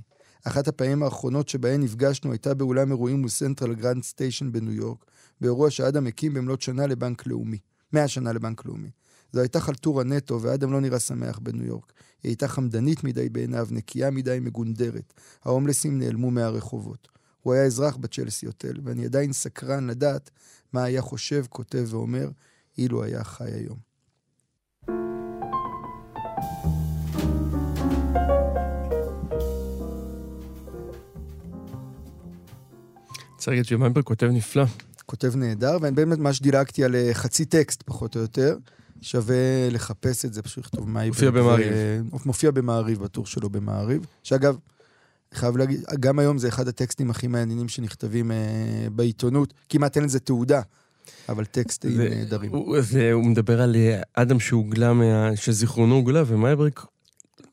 Speaker 2: אחת הפעמים האחרונות שבהן נפגשנו הייתה באולם אירועים מול סנטרל גרנד סטיישן בניו יורק, באירוע שאדם הקים במלאת שנה לבנק לאומי. מאה שנה לבנק לאומי. זו הייתה חלטורה נטו, ואדם לא נראה שמח בניו יורק. היא הייתה חמדנית מדי בעיניו, נקייה מדי מגונדרת. ההומלסים נעלמו מהרחובות. הוא היה אזרח בצ'לסי הוטל, ואני עדיין סקרן לדעת מה היה חושב, כותב ואומר, אילו היה חי היום.
Speaker 1: צריך להגיד שמייברג כותב נפלא.
Speaker 2: כותב נהדר, ואני באמת ממש דילגתי על אה, חצי טקסט, פחות או יותר. שווה לחפש את זה, פשוט לכתוב מה
Speaker 1: מופיע במעריב.
Speaker 2: מופיע במעריב, בטור שלו במעריב. שאגב, חייב להגיד, גם היום זה אחד הטקסטים הכי מעניינים שנכתבים אה, בעיתונות. כמעט אין לזה תהודה, אבל טקסטים נהדרים.
Speaker 1: הוא, הוא מדבר על אה, אדם שהוגלה, מה, שזיכרונו הוגלה, ומייברג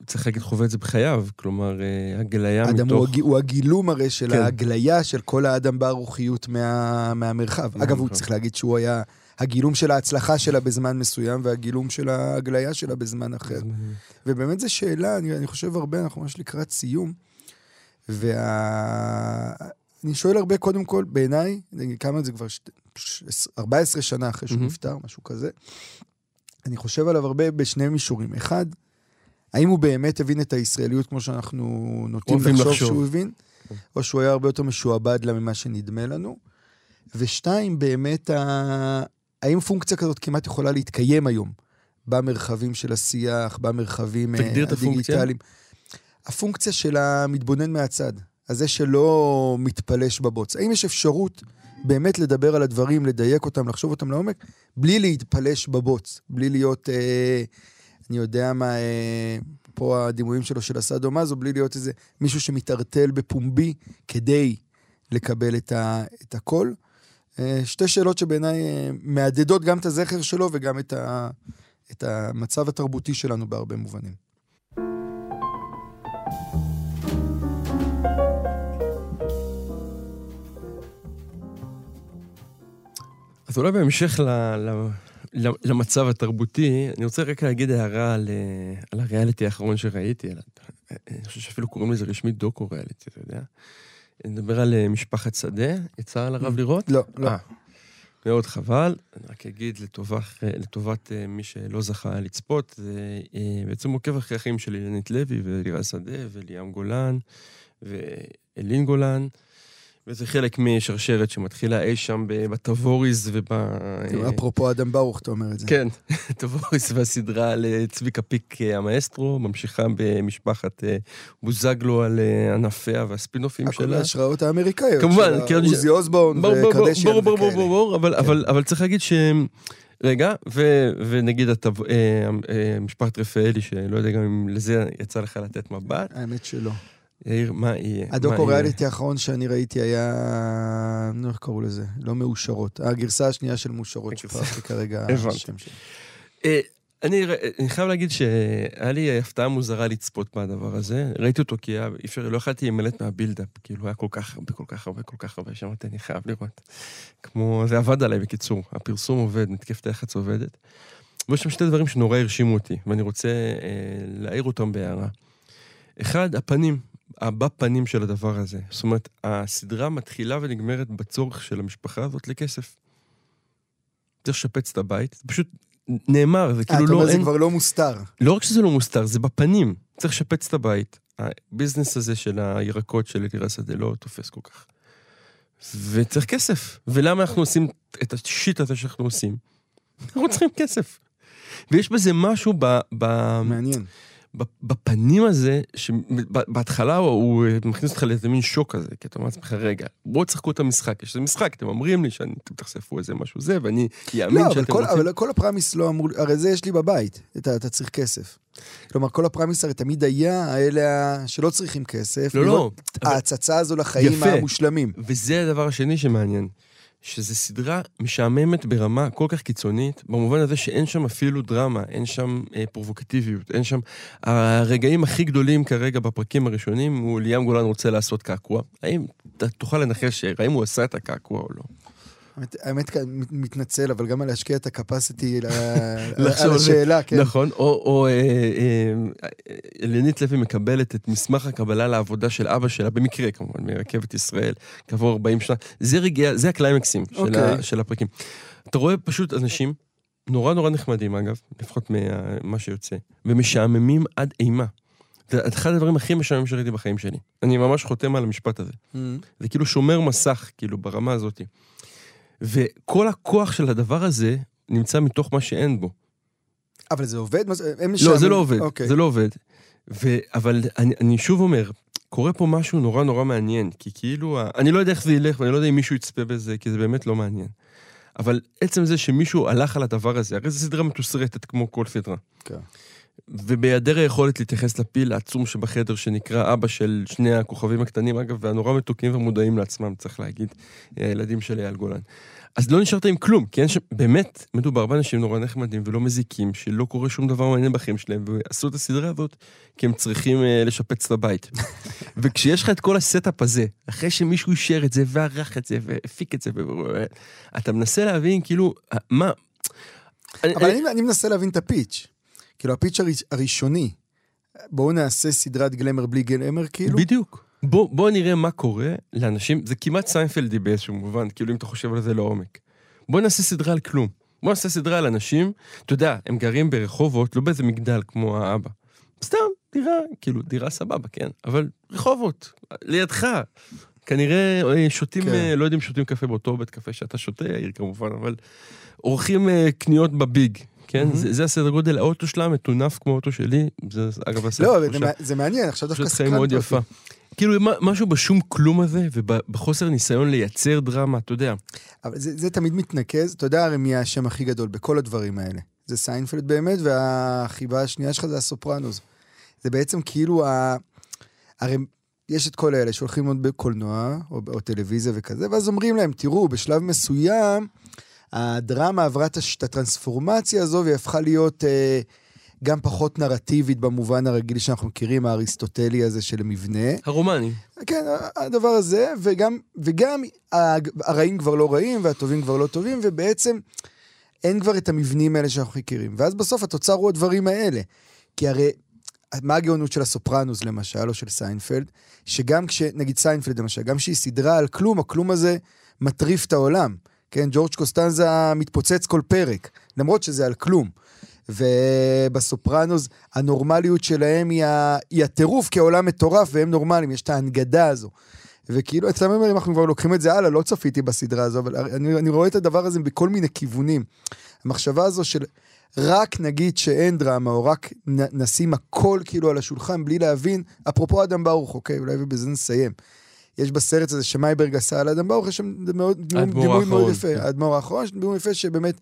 Speaker 1: צריך להגיד, חווה את זה בחייו, כלומר, אה, הגליה
Speaker 2: אדם מתוך... הוא, הוא הגילום הרי של כן. ההגליה של כל האדם ברוחיות מה, מהמרחב. אגב, הוא צריך להגיד שהוא היה הגילום של ההצלחה שלה בזמן מסוים, והגילום של ההגליה שלה בזמן אחר. ובאמת זו שאלה, אני, אני חושב הרבה, אנחנו ממש לקראת סיום. ואני וה... שואל הרבה, קודם כל, בעיניי, כמה זה כבר, 14 שנה אחרי שהוא. נפטר, משהו כזה. אני חושב עליו הרבה בשני מישורים. אחד, האם הוא באמת הבין את הישראליות כמו שאנחנו נוטים לחשוב
Speaker 1: לחשוב.
Speaker 2: שהוא הבין, או שהוא היה הרבה יותר משועבד לה ממה שנדמה לנו. ושתיים, באמת, ה... האם פונקציה כזאת כמעט יכולה להתקיים היום במרחבים של השיח, במרחבים אה,
Speaker 1: תגדיר את הפונקציה.
Speaker 2: הדיגיטליים? הפונקציה של המתבונן מהצד, הזה שלא מתפלש בבוץ. האם יש אפשרות באמת לדבר על הדברים, לדייק אותם, לחשוב אותם לעומק, בלי להתפלש בבוץ, בלי להיות, אה, אני יודע מה, אה, פה הדימויים שלו של הסאדו מאזו, בלי להיות איזה מישהו שמתערטל בפומבי כדי לקבל את, ה, את הכל. אה, שתי שאלות שבעיניי אה, מהדהדות גם את הזכר שלו וגם את, ה, את המצב התרבותי שלנו בהרבה מובנים.
Speaker 1: אז אולי בהמשך ל, ל, ל, למצב התרבותי, אני רוצה רק להגיד הערה על, אה, על הריאליטי האחרון שראיתי. על, אני חושב שאפילו קוראים לזה רשמית דוקו ריאליטי, אתה יודע? אני מדבר על אה, משפחת שדה, יצא על הרב לראות?
Speaker 2: לא, לא.
Speaker 1: אה, מאוד חבל. אני רק אגיד לטובת, לטובת אה, מי שלא זכה לצפות, זה אה, בעצם עוקב אחרי החיים של אילנית לוי ולירה שדה וליאם גולן ואלין גולן. וזה חלק משרשרת שמתחילה אי שם ב- בטבוריז וב... אה,
Speaker 2: אפרופו אדם ברוך, אתה אומר את זה.
Speaker 1: כן, טבוריס והסדרה על צביקה פיק אה, המאסטרו, ממשיכה במשפחת אה, בוזגלו על ענפיה והספינופים
Speaker 2: הכל
Speaker 1: שלה.
Speaker 2: ההשראות האמריקאיות.
Speaker 1: כמובן,
Speaker 2: של
Speaker 1: כן,
Speaker 2: עוזי אוסבורן וקרדשיאן
Speaker 1: ברור, ברור, ברור,
Speaker 2: וכאלה.
Speaker 1: ברור, אבל,
Speaker 2: כן.
Speaker 1: אבל, צריך להגיד ש... רגע, ו, ונגיד אה, אה, משפחת רפאלי, שלא יודע גם אם לזה יצא לך לתת מבט.
Speaker 2: האמת שלא.
Speaker 1: יאיר, מה יהיה? מה
Speaker 2: הדוקו
Speaker 1: יהיה?
Speaker 2: ריאליטי האחרון שאני ראיתי היה... נו, איך קראו לזה? לא מאושרות. הגרסה השנייה של מאושרות,
Speaker 1: הגרסה.
Speaker 2: שפרחתי כרגע. השם שלי.
Speaker 1: אה, אני, חייב להגיד שהיה לי הפתעה מוזרה לצפות בדבר הזה. ראיתי אותו כי היה, אפשר, לא יכולתי להימלט מהבילדאפ, כאילו היה כל כך הרבה, כל כך הרבה, כל כך הרבה, שאמרתי, אני חייב לראות. כמו, זה עבד עליי בקיצור, הפרסום עובד, מתקפת היח"צ עובדת. ויש שם שתי דברים שנורא הרשימו אותי, ואני רוצה אה, להעיר אותם בהערה. אחד, הפנים, הבפנים של הדבר הזה. זאת אומרת, הסדרה מתחילה ונגמרת בצורך של המשפחה הזאת לכסף. צריך לשפץ את הבית, זה פשוט נאמר, זה
Speaker 2: אה,
Speaker 1: כאילו
Speaker 2: אתה
Speaker 1: לא,
Speaker 2: אומר, זה
Speaker 1: אין,
Speaker 2: כבר לא מוסתר.
Speaker 1: לא רק שזה לא מוסתר, זה בפנים. צריך לשפץ את הבית. הביזנס הזה של הירקות של אלירה שדה לא תופס כל כך. וצריך כסף. ולמה אנחנו עושים את השיט הזה שאנחנו עושים? אנחנו צריכים כסף. ויש בזה משהו ב... ב...
Speaker 2: מעניין.
Speaker 1: בפנים הזה, שבהתחלה הוא, הוא מכניס אותך לאיזה מין שוק כזה, כי אתה אומר לעצמך, רגע, בואו תשחקו את המשחק, יש איזה משחק, אתם אומרים לי שאתם תחשפו איזה משהו זה, ואני אאמין
Speaker 2: לא,
Speaker 1: שאתם
Speaker 2: כל,
Speaker 1: רוצים...
Speaker 2: אבל כל הפרמיס לא אמור... הרי זה יש לי בבית, אתה, אתה צריך כסף. כלומר, כל הפרמיס הרי תמיד היה האלה שלא צריכים כסף.
Speaker 1: לא, לא,
Speaker 2: ההצצה הזו לחיים
Speaker 1: יפה.
Speaker 2: המושלמים.
Speaker 1: וזה הדבר השני שמעניין, שזו סדרה משעממת ברמה כל כך קיצונית, במובן הזה שאין שם אפילו דרמה, אין שם אה, פרובוקטיביות, אין שם... הרגעים הכי גדולים כרגע בפרקים הראשונים, הוא ליאם גולן רוצה לעשות קעקוע. האם אתה תוכל לנחש האם הוא עשה את הקעקוע או לא?
Speaker 2: האמת, מת- מתנצל, אבל גם על להשקיע את הקפסיטי על. השאלה, כן.
Speaker 1: נכון, או, או אה, אה, אלנית לוי מקבלת את מסמך הקבלה לעבודה של אבא שלה, במקרה כמובן, מרכבת ישראל, כעבור 40 שנה. זה רגעי, זה הקליימקסים של,
Speaker 2: אוקיי.
Speaker 1: של הפרקים. אתה רואה פשוט אנשים, נורא נורא נחמדים אגב, לפחות ממה שיוצא, ומשעממים עד אימה. זה אחד הדברים הכי משעממים שראיתי בחיים שלי. אני ממש חותם על המשפט הזה.
Speaker 2: Mm.
Speaker 1: זה כאילו שומר מסך, כאילו, ברמה הזאת. וכל הכוח של הדבר הזה נמצא מתוך מה שאין בו.
Speaker 2: אבל זה עובד? הם
Speaker 1: לא, זה לא עובד,
Speaker 2: אוקיי.
Speaker 1: זה לא עובד. ו... אבל אני, אני שוב אומר, קורה פה משהו נורא נורא מעניין, כי כאילו, אני לא יודע איך זה ילך, ואני לא יודע אם מישהו יצפה בזה, כי זה באמת לא מעניין. אבל עצם זה שמישהו הלך על הדבר הזה, הרי זו סדרה מתוסרטת כמו כל סדרה.
Speaker 2: כן.
Speaker 1: ובהיעדר היכולת להתייחס לפיל העצום שבחדר, שנקרא אבא של שני הכוכבים הקטנים, אגב, והנורא מתוקים ומודעים לעצמם, צריך להגיד, הילדים של אייל גולן. אז לא נשארת עם כלום, כי אין שם, באמת, מדובר באנשים נורא נחמדים ולא מזיקים, שלא קורה שום דבר מעניין בחיים שלהם, ועשו את הסדרה הזאת כי הם צריכים אה, לשפץ את הבית. וכשיש לך את כל ה setup הזה, אחרי שמישהו אישר את זה, וערך את זה, והפיק את זה, ו- אתה מנסה להבין, כאילו, מה... אני-
Speaker 2: אבל
Speaker 1: אני-
Speaker 2: אני, אני מנסה להבין את ה pitch. כאילו, ה pitch הראש- הראשוני, בואו נעשה סדרת גלמר בלי גלמר, כאילו.
Speaker 1: בדיוק. בוא, בוא נראה מה קורה לאנשים, זה כמעט סיינפלדי באיזשהו מובן, כאילו אם אתה חושב על זה לעומק. בוא נעשה סדרה על כלום. בוא נעשה סדרה על אנשים, אתה יודע, הם גרים ברחובות, לא באיזה מגדל כמו האבא. סתם, דירה, כאילו, דירה סבבה, כן? אבל רחובות, לידך. כנראה אה, שותים,
Speaker 2: כן.
Speaker 1: כן. לא יודעים שותים קפה באותו בית קפה שאתה שותה, יאיר כמובן, אבל עורכים אה, קניות בביג, כן?
Speaker 2: מהמם.
Speaker 1: זה, זה הסדר גודל, האוטו שלה מטונף כמו האוטו שלי, זה אגב הסדר.
Speaker 2: לא, זה זה מעניין, עכשיו דווקא
Speaker 1: חיים מאוד יפה. כאילו, מה- משהו בשום כלום הזה, ובחוסר ניסיון לייצר דרמה, אתה יודע.
Speaker 2: אבל זה, זה תמיד מתנקז, אתה יודע הרי מי השם הכי גדול בכל הדברים האלה. זה סיינפלד באמת, והחיבה השנייה שלך זה הסופרנוס. זה בעצם כאילו ה... הרי יש את כל האלה שהולכים ללמוד בקולנוע, או, או טלוויזיה וכזה, ואז אומרים להם, תראו, בשלב מסוים, הדרמה עברה את הטרנספורמציה הזו, והיא הפכה להיות אה, גם פחות נרטיבית במובן הרגיל שאנחנו מכירים, האריסטוטלי הזה של מבנה.
Speaker 1: הרומני.
Speaker 2: כן, הדבר הזה, וגם, וגם הרעים כבר לא רעים והטובים כבר לא טובים, ובעצם אין כבר את המבנים האלה שאנחנו מכירים. ואז בסוף התוצר הוא הדברים האלה. כי הרי, מה הגאונות של הסופרנוס למשל, או של סיינפלד? שגם כש... נגיד סיינפלד למשל, גם כשהיא סדרה על כלום, הכלום הזה מטריף את העולם. כן, ג'ורג' קוסטנזה מתפוצץ כל פרק, למרות שזה על כלום. ובסופרנוס, הנורמליות שלהם היא, ה... היא הטירוף, כי העולם מטורף והם נורמליים, יש את ההנגדה הזו. וכאילו, אצלם אם אנחנו כבר לוקחים את זה הלאה, לא צפיתי בסדרה הזו, אבל אני, אני רואה את הדבר הזה בכל מיני כיוונים. המחשבה הזו של רק נגיד שאין דרמה, או רק נ, נשים הכל כאילו על השולחן בלי להבין, אפרופו אדם ברוך, אוקיי, אולי ובזה נסיים. יש בסרט הזה שמייברג עשה על אדם ברוך, יש שם דימוי
Speaker 1: האדמו"ר
Speaker 2: דימוי מאוד
Speaker 1: האחרון,
Speaker 2: יפה,
Speaker 1: כן.
Speaker 2: האדמו"ר האחרון, יש דימוי יפה שבאמת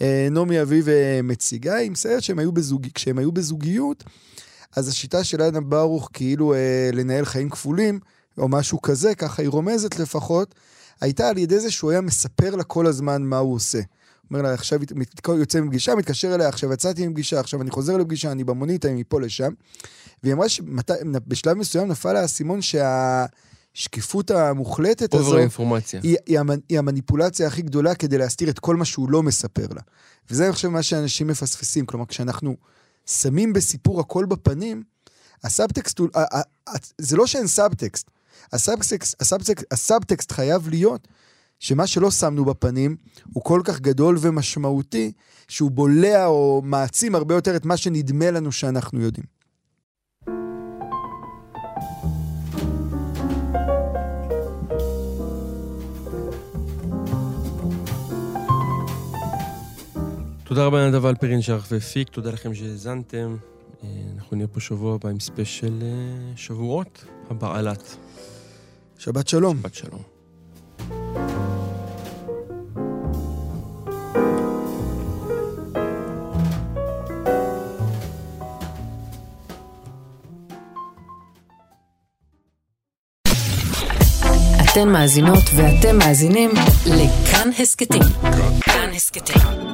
Speaker 2: אה, נעמי אביב אה, מציגה עם סרט שהם היו בזוג... כשהם היו בזוגיות, אז השיטה של אדם ברוך כאילו אה, לנהל חיים כפולים, או משהו כזה, ככה היא רומזת לפחות, הייתה על ידי זה שהוא היה מספר לה כל הזמן מה הוא עושה. אומר לה, עכשיו יוצא מפגישה, מתקשר אליה, עכשיו יצאתי מפגישה, עכשיו אני חוזר לפגישה, אני במונית, אני מפה לשם. והיא אמרה שבשלב מסוים נפל האסימון שהשקיפות המוחלטת הזו,
Speaker 1: אינפורמציה.
Speaker 2: היא, היא, היא המניפולציה הכי גדולה כדי להסתיר את כל מה שהוא לא מספר לה. וזה, אני חושב, מה שאנשים מפספסים. כלומר, כשאנחנו שמים בסיפור הכל בפנים, הסאבטקסט הוא... זה לא שאין סאבטקסט. הסאבטקסט, הסאבטקסט, הסאבטקסט חייב להיות שמה שלא שמנו בפנים הוא כל כך גדול ומשמעותי, שהוא בולע או מעצים הרבה יותר את מה שנדמה לנו שאנחנו יודעים.
Speaker 1: תודה רבה לנדב אלפרין שערך והפיק, תודה לכם שהאזנתם. אה, אנחנו נהיה פה שבוע הבא עם ספיישל אה, שבועות, הבעלת.
Speaker 2: שבת שלום.
Speaker 1: בת שלום.
Speaker 3: אתן מאזינות ואתם מאזינים לכאן הסכתים. כאן הסכתים,